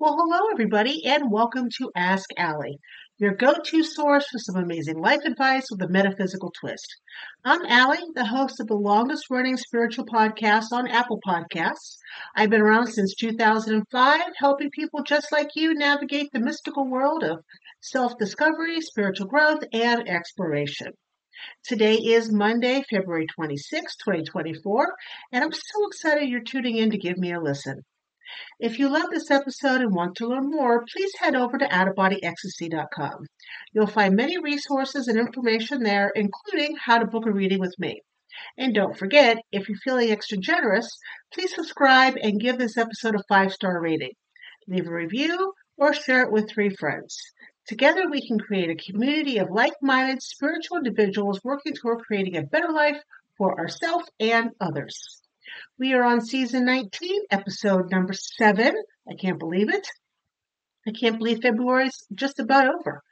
Well, hello, everybody, and welcome to Ask Allie, your go to source for some amazing life advice with a metaphysical twist. I'm Allie, the host of the longest running spiritual podcast on Apple Podcasts. I've been around since 2005, helping people just like you navigate the mystical world of self discovery, spiritual growth, and exploration. Today is Monday, February 26, 2024, and I'm so excited you're tuning in to give me a listen. If you love this episode and want to learn more, please head over to outofbodyecstasy.com. You'll find many resources and information there, including how to book a reading with me. And don't forget, if you're feeling extra generous, please subscribe and give this episode a five star rating. Leave a review or share it with three friends. Together, we can create a community of like minded spiritual individuals working toward creating a better life for ourselves and others. We are on season 19, episode number seven. I can't believe it. I can't believe February's just about over.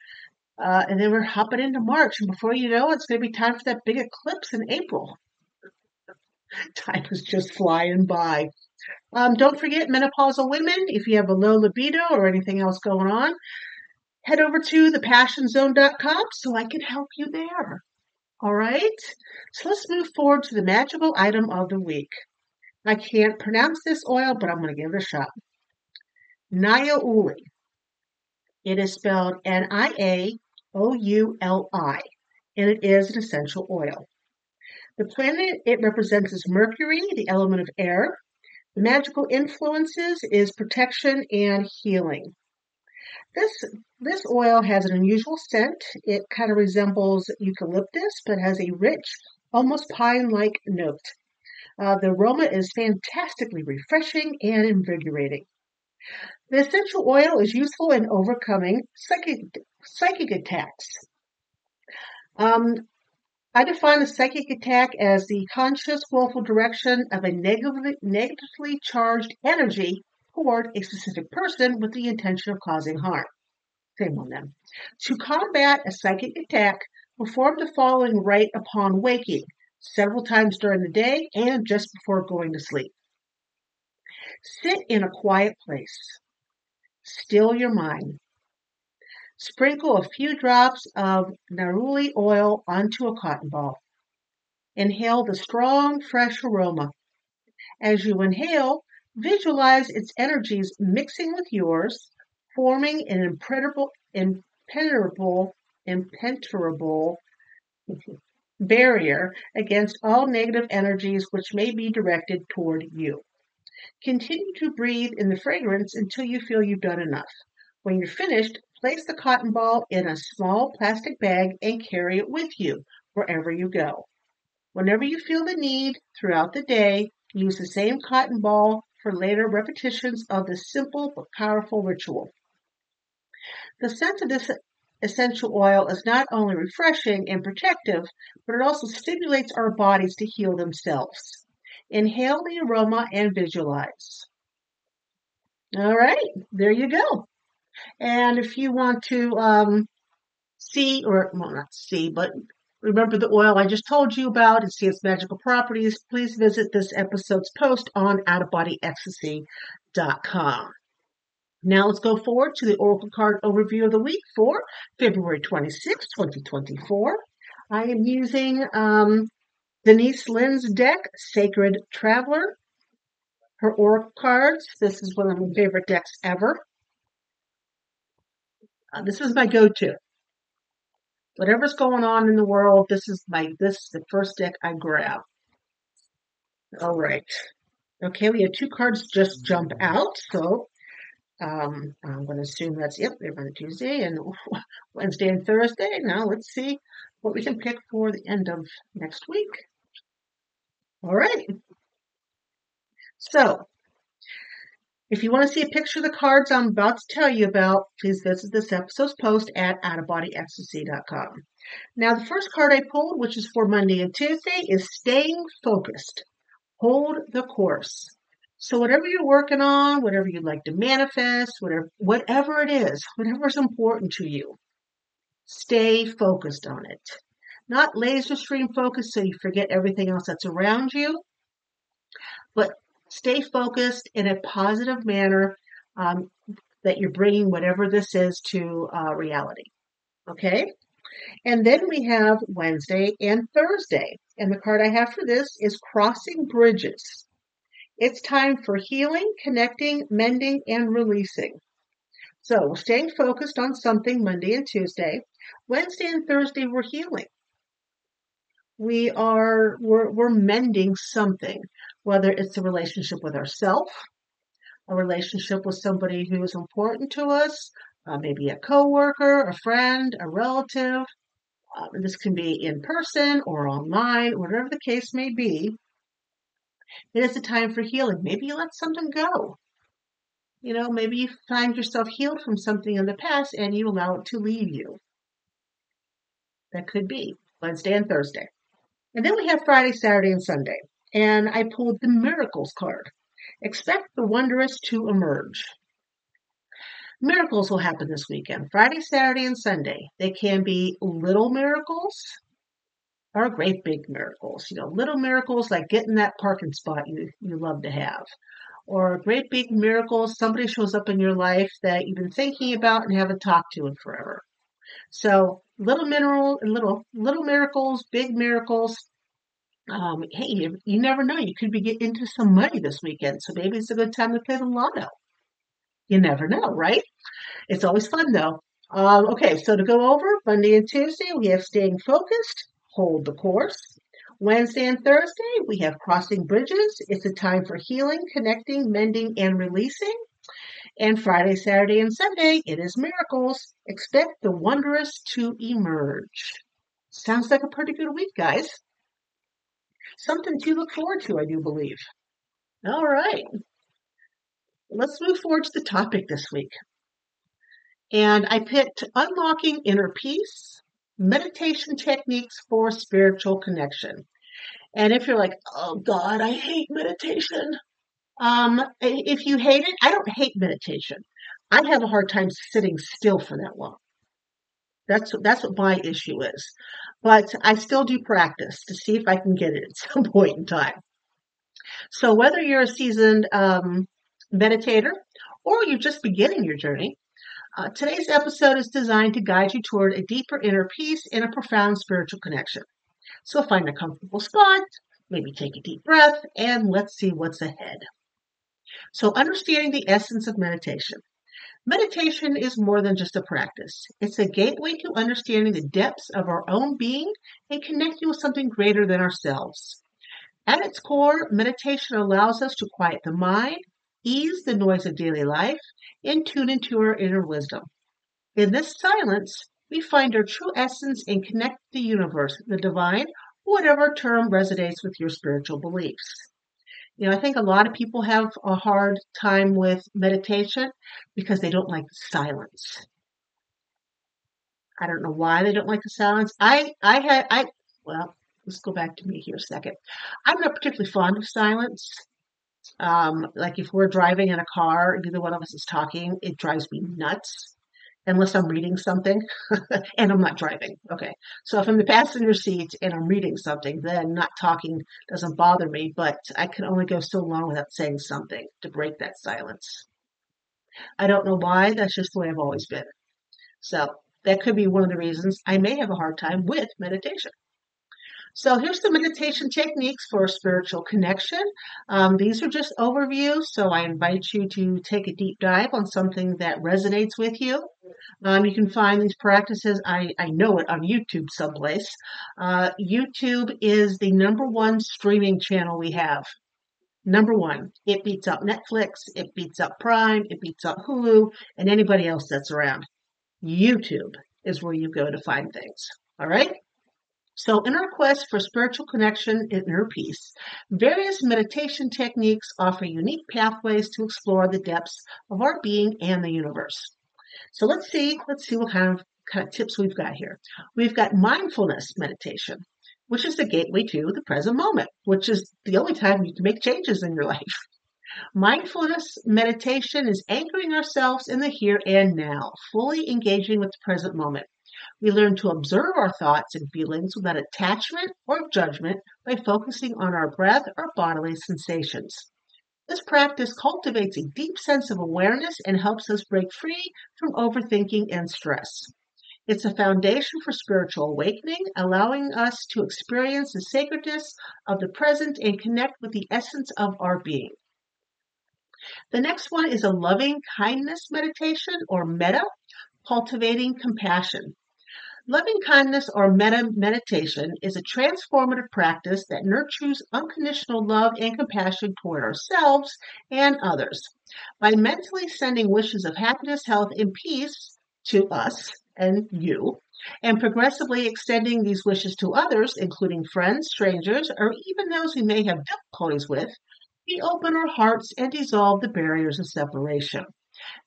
Uh, and then we're hopping into March. And before you know it, it's going to be time for that big eclipse in April. time is just flying by. Um, don't forget, menopausal women, if you have a low libido or anything else going on, head over to thepassionzone.com so I can help you there. All right, so let's move forward to the magical item of the week. I can't pronounce this oil, but I'm going to give it a shot. Niaouli. It is spelled N I A O U L I, and it is an essential oil. The planet it represents is Mercury, the element of air. The magical influences is protection and healing. This this oil has an unusual scent. It kind of resembles eucalyptus, but has a rich, almost pine-like note. Uh, the aroma is fantastically refreshing and invigorating. The essential oil is useful in overcoming psychic, psychic attacks. Um, I define a psychic attack as the conscious, willful direction of a negatively, negatively charged energy toward a specific person with the intention of causing harm. Same on them. To combat a psychic attack, perform the following rite upon waking several times during the day and just before going to sleep. Sit in a quiet place. Still your mind. Sprinkle a few drops of neroli oil onto a cotton ball. Inhale the strong, fresh aroma. As you inhale, visualize its energies mixing with yours, forming an impenetrable, impenetrable, impenetrable barrier against all negative energies which may be directed toward you. Continue to breathe in the fragrance until you feel you've done enough. When you're finished, place the cotton ball in a small plastic bag and carry it with you wherever you go. Whenever you feel the need throughout the day, use the same cotton ball for later repetitions of this simple but powerful ritual. The scent of this essential oil is not only refreshing and protective, but it also stimulates our bodies to heal themselves. Inhale the aroma and visualize. All right, there you go. And if you want to um, see, or well, not see, but remember the oil I just told you about and see its magical properties, please visit this episode's post on outofbodyecstasy.com. Now let's go forward to the Oracle card overview of the week for February 26, 2024. I am using um, Denise Linn's deck, Sacred Traveler. Her Oracle cards. This is one of my favorite decks ever. Uh, this is my go-to. Whatever's going on in the world, this is my this is the first deck I grab. All right. Okay, we have two cards just jump out, so um, I'm going to assume that's, yep, they're on Tuesday and Wednesday and Thursday. Now let's see what we can pick for the end of next week. All right. So, if you want to see a picture of the cards I'm about to tell you about, please visit this episode's post at outofbodyecstasy.com. Now, the first card I pulled, which is for Monday and Tuesday, is Staying Focused. Hold the course. So whatever you're working on, whatever you'd like to manifest, whatever whatever it is, whatever's important to you, stay focused on it. Not laser stream focused so you forget everything else that's around you, but stay focused in a positive manner. Um, that you're bringing whatever this is to uh, reality. Okay? And then we have Wednesday and Thursday. And the card I have for this is Crossing Bridges. It's time for healing, connecting, mending, and releasing. So staying focused on something Monday and Tuesday. Wednesday and Thursday, we're healing. We are, we're, we're mending something, whether it's a relationship with ourselves, a relationship with somebody who is important to us, uh, maybe a coworker, a friend, a relative. Uh, this can be in person or online, whatever the case may be. It is a time for healing. Maybe you let something go. You know, maybe you find yourself healed from something in the past and you allow it to leave you. That could be Wednesday and Thursday. And then we have Friday, Saturday, and Sunday. And I pulled the Miracles card. Expect the wondrous to emerge. Miracles will happen this weekend, Friday, Saturday, and Sunday. They can be little miracles or great big miracles. You know, little miracles like getting that parking spot you, you love to have or great big miracles, somebody shows up in your life that you've been thinking about and haven't talked to in forever. So little mineral, little little miracles, big miracles. Um, hey, you, you never know. You could be getting into some money this weekend, so maybe it's a good time to play the lotto. You never know, right? It's always fun though. Um, okay, so to go over Monday and Tuesday, we have staying focused, hold the course. Wednesday and Thursday, we have Crossing Bridges. It's a time for healing, connecting, mending, and releasing. And Friday, Saturday, and Sunday, it is Miracles. Expect the wondrous to emerge. Sounds like a pretty good week, guys. Something to look forward to, I do believe. All right. Let's move forward to the topic this week. And I picked Unlocking Inner Peace meditation techniques for spiritual connection. And if you're like, oh God, I hate meditation. Um, if you hate it, I don't hate meditation. I have a hard time sitting still for that long. That's that's what my issue is. But I still do practice to see if I can get it at some point in time. So whether you're a seasoned um, meditator or you're just beginning your journey, uh, today's episode is designed to guide you toward a deeper inner peace and a profound spiritual connection. So find a comfortable spot, maybe take a deep breath, and let's see what's ahead. So, understanding the essence of meditation. Meditation is more than just a practice. It's a gateway to understanding the depths of our own being and connecting with something greater than ourselves. At its core, meditation allows us to quiet the mind, ease the noise of daily life, and tune into our inner wisdom. In this silence, we find our true essence and connect the universe, the divine, whatever term resonates with your spiritual beliefs. You know, I think a lot of people have a hard time with meditation because they don't like silence. I don't know why they don't like the silence. I, I had, I, well, let's go back to me here a second. I'm not particularly fond of silence. Um, like if we're driving in a car, neither one of us is talking, it drives me nuts unless I'm reading something and I'm not driving. Okay. So if I'm the passenger seat and I'm reading something, then not talking doesn't bother me, but I can only go so long without saying something to break that silence. I don't know why. That's just the way I've always been. So that could be one of the reasons I may have a hard time with meditation. So here's the meditation techniques for spiritual connection. Um, these are just overviews, so I invite you to take a deep dive on something that resonates with you. Um, you can find these practices, I, I know it, on YouTube someplace. Uh, YouTube is the number one streaming channel we have. Number one, it beats up Netflix, it beats up Prime, it beats up Hulu, and anybody else that's around. YouTube is where you go to find things. All right? So, in our quest for spiritual connection and inner peace, various meditation techniques offer unique pathways to explore the depths of our being and the universe. So, let's see, let's see what kind of, kind of tips we've got here. We've got mindfulness meditation, which is the gateway to the present moment, which is the only time you can make changes in your life. Mindfulness meditation is anchoring ourselves in the here and now, fully engaging with the present moment. We learn to observe our thoughts and feelings without attachment or judgment by focusing on our breath or bodily sensations. This practice cultivates a deep sense of awareness and helps us break free from overthinking and stress. It's a foundation for spiritual awakening, allowing us to experience the sacredness of the present and connect with the essence of our being. The next one is a loving kindness meditation or metta, cultivating compassion. Loving kindness or metta meditation is a transformative practice that nurtures unconditional love and compassion toward ourselves and others. By mentally sending wishes of happiness, health, and peace to us and you, and progressively extending these wishes to others, including friends, strangers, or even those we may have difficulties with, we open our hearts and dissolve the barriers of separation.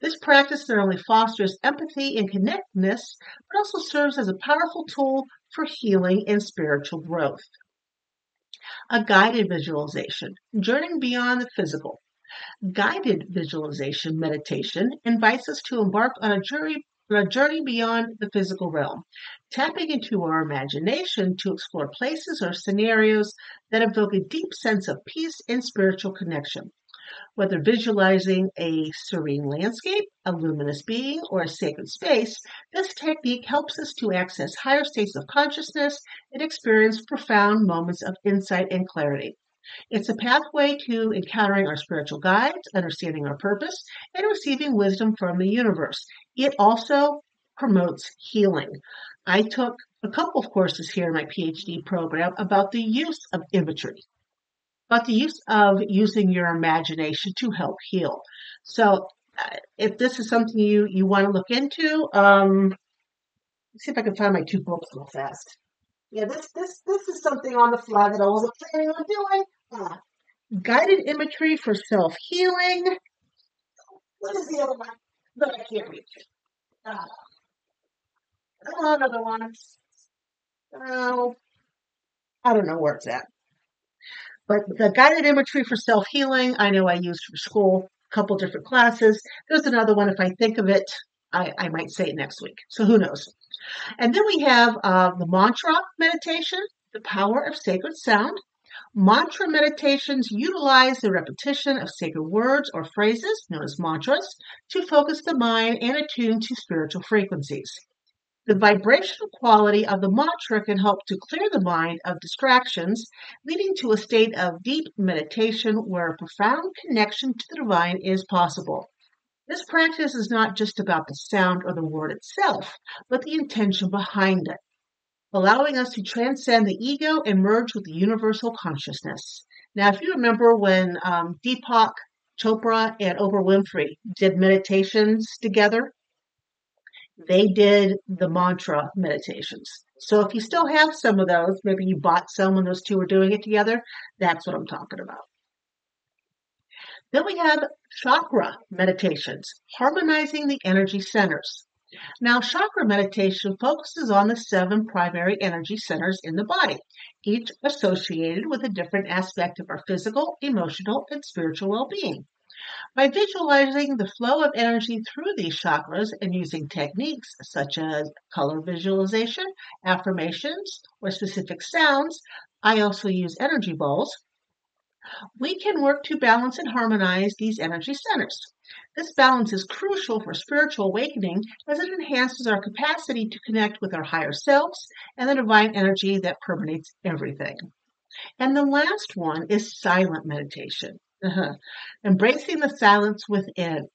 This practice not only fosters empathy and connectedness, but also serves as a powerful tool for healing and spiritual growth. A guided visualization, journeying beyond the physical. Guided visualization meditation invites us to embark on a journey, a journey beyond the physical realm, tapping into our imagination to explore places or scenarios that evoke a deep sense of peace and spiritual connection. Whether visualizing a serene landscape, a luminous being, or a sacred space, this technique helps us to access higher states of consciousness and experience profound moments of insight and clarity. It's a pathway to encountering our spiritual guides, understanding our purpose, and receiving wisdom from the universe. It also promotes healing. I took a couple of courses here in my PhD program about the use of imagery but the use of using your imagination to help heal. So, uh, if this is something you you want to look into, um, see if I can find my two books real fast. Yeah, this this this is something on the fly that I wasn't planning on doing. Uh, guided imagery for self healing. What is the other one? But I can't reach another one. Oh, I don't know where it's at. But the guided imagery for self healing, I know I used for school, a couple different classes. There's another one. If I think of it, I, I might say it next week. So who knows? And then we have uh, the mantra meditation, the power of sacred sound. Mantra meditations utilize the repetition of sacred words or phrases, known as mantras, to focus the mind and attune to spiritual frequencies. The vibrational quality of the mantra can help to clear the mind of distractions, leading to a state of deep meditation where a profound connection to the divine is possible. This practice is not just about the sound or the word itself, but the intention behind it, allowing us to transcend the ego and merge with the universal consciousness. Now, if you remember when um, Deepak Chopra and Oprah Winfrey did meditations together, they did the mantra meditations. So if you still have some of those, maybe you bought some when those two were doing it together, that's what I'm talking about. Then we have chakra meditations, harmonizing the energy centers. Now, chakra meditation focuses on the seven primary energy centers in the body, each associated with a different aspect of our physical, emotional, and spiritual well being. By visualizing the flow of energy through these chakras and using techniques such as color visualization, affirmations, or specific sounds, I also use energy balls, we can work to balance and harmonize these energy centers. This balance is crucial for spiritual awakening as it enhances our capacity to connect with our higher selves and the divine energy that permeates everything. And the last one is silent meditation. Uh-huh. Embracing the silence within.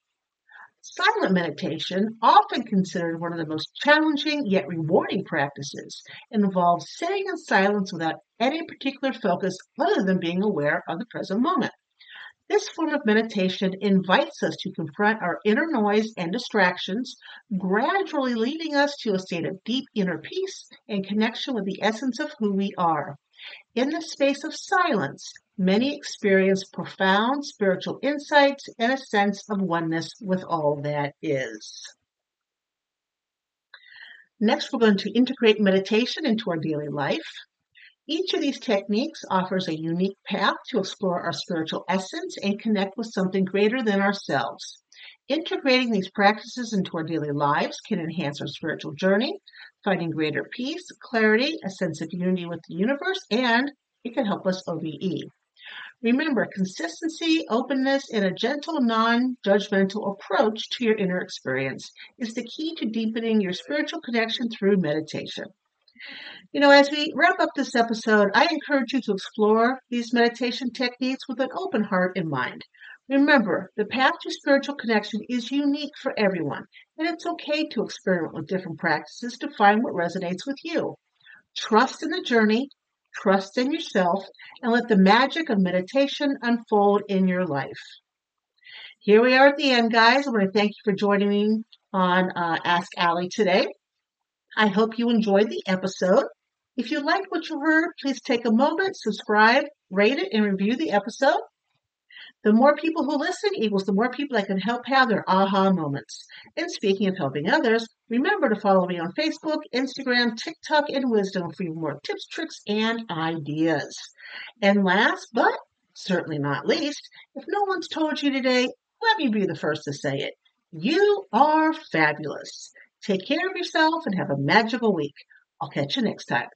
Silent meditation, often considered one of the most challenging yet rewarding practices, involves sitting in silence without any particular focus other than being aware of the present moment. This form of meditation invites us to confront our inner noise and distractions, gradually leading us to a state of deep inner peace and connection with the essence of who we are. In the space of silence, many experience profound spiritual insights and a sense of oneness with all that is. Next, we're going to integrate meditation into our daily life. Each of these techniques offers a unique path to explore our spiritual essence and connect with something greater than ourselves. Integrating these practices into our daily lives can enhance our spiritual journey, finding greater peace, clarity, a sense of unity with the universe, and it can help us OBE. Remember, consistency, openness, and a gentle, non judgmental approach to your inner experience is the key to deepening your spiritual connection through meditation. You know, as we wrap up this episode, I encourage you to explore these meditation techniques with an open heart and mind. Remember, the path to spiritual connection is unique for everyone, and it's okay to experiment with different practices to find what resonates with you. Trust in the journey, trust in yourself, and let the magic of meditation unfold in your life. Here we are at the end, guys. I want to thank you for joining me on uh, Ask Allie today. I hope you enjoyed the episode. If you liked what you heard, please take a moment, subscribe, rate it, and review the episode. The more people who listen equals the more people I can help have their aha moments. And speaking of helping others, remember to follow me on Facebook, Instagram, TikTok, and Wisdom for more tips, tricks, and ideas. And last but certainly not least, if no one's told you today, let me be the first to say it. You are fabulous. Take care of yourself and have a magical week. I'll catch you next time.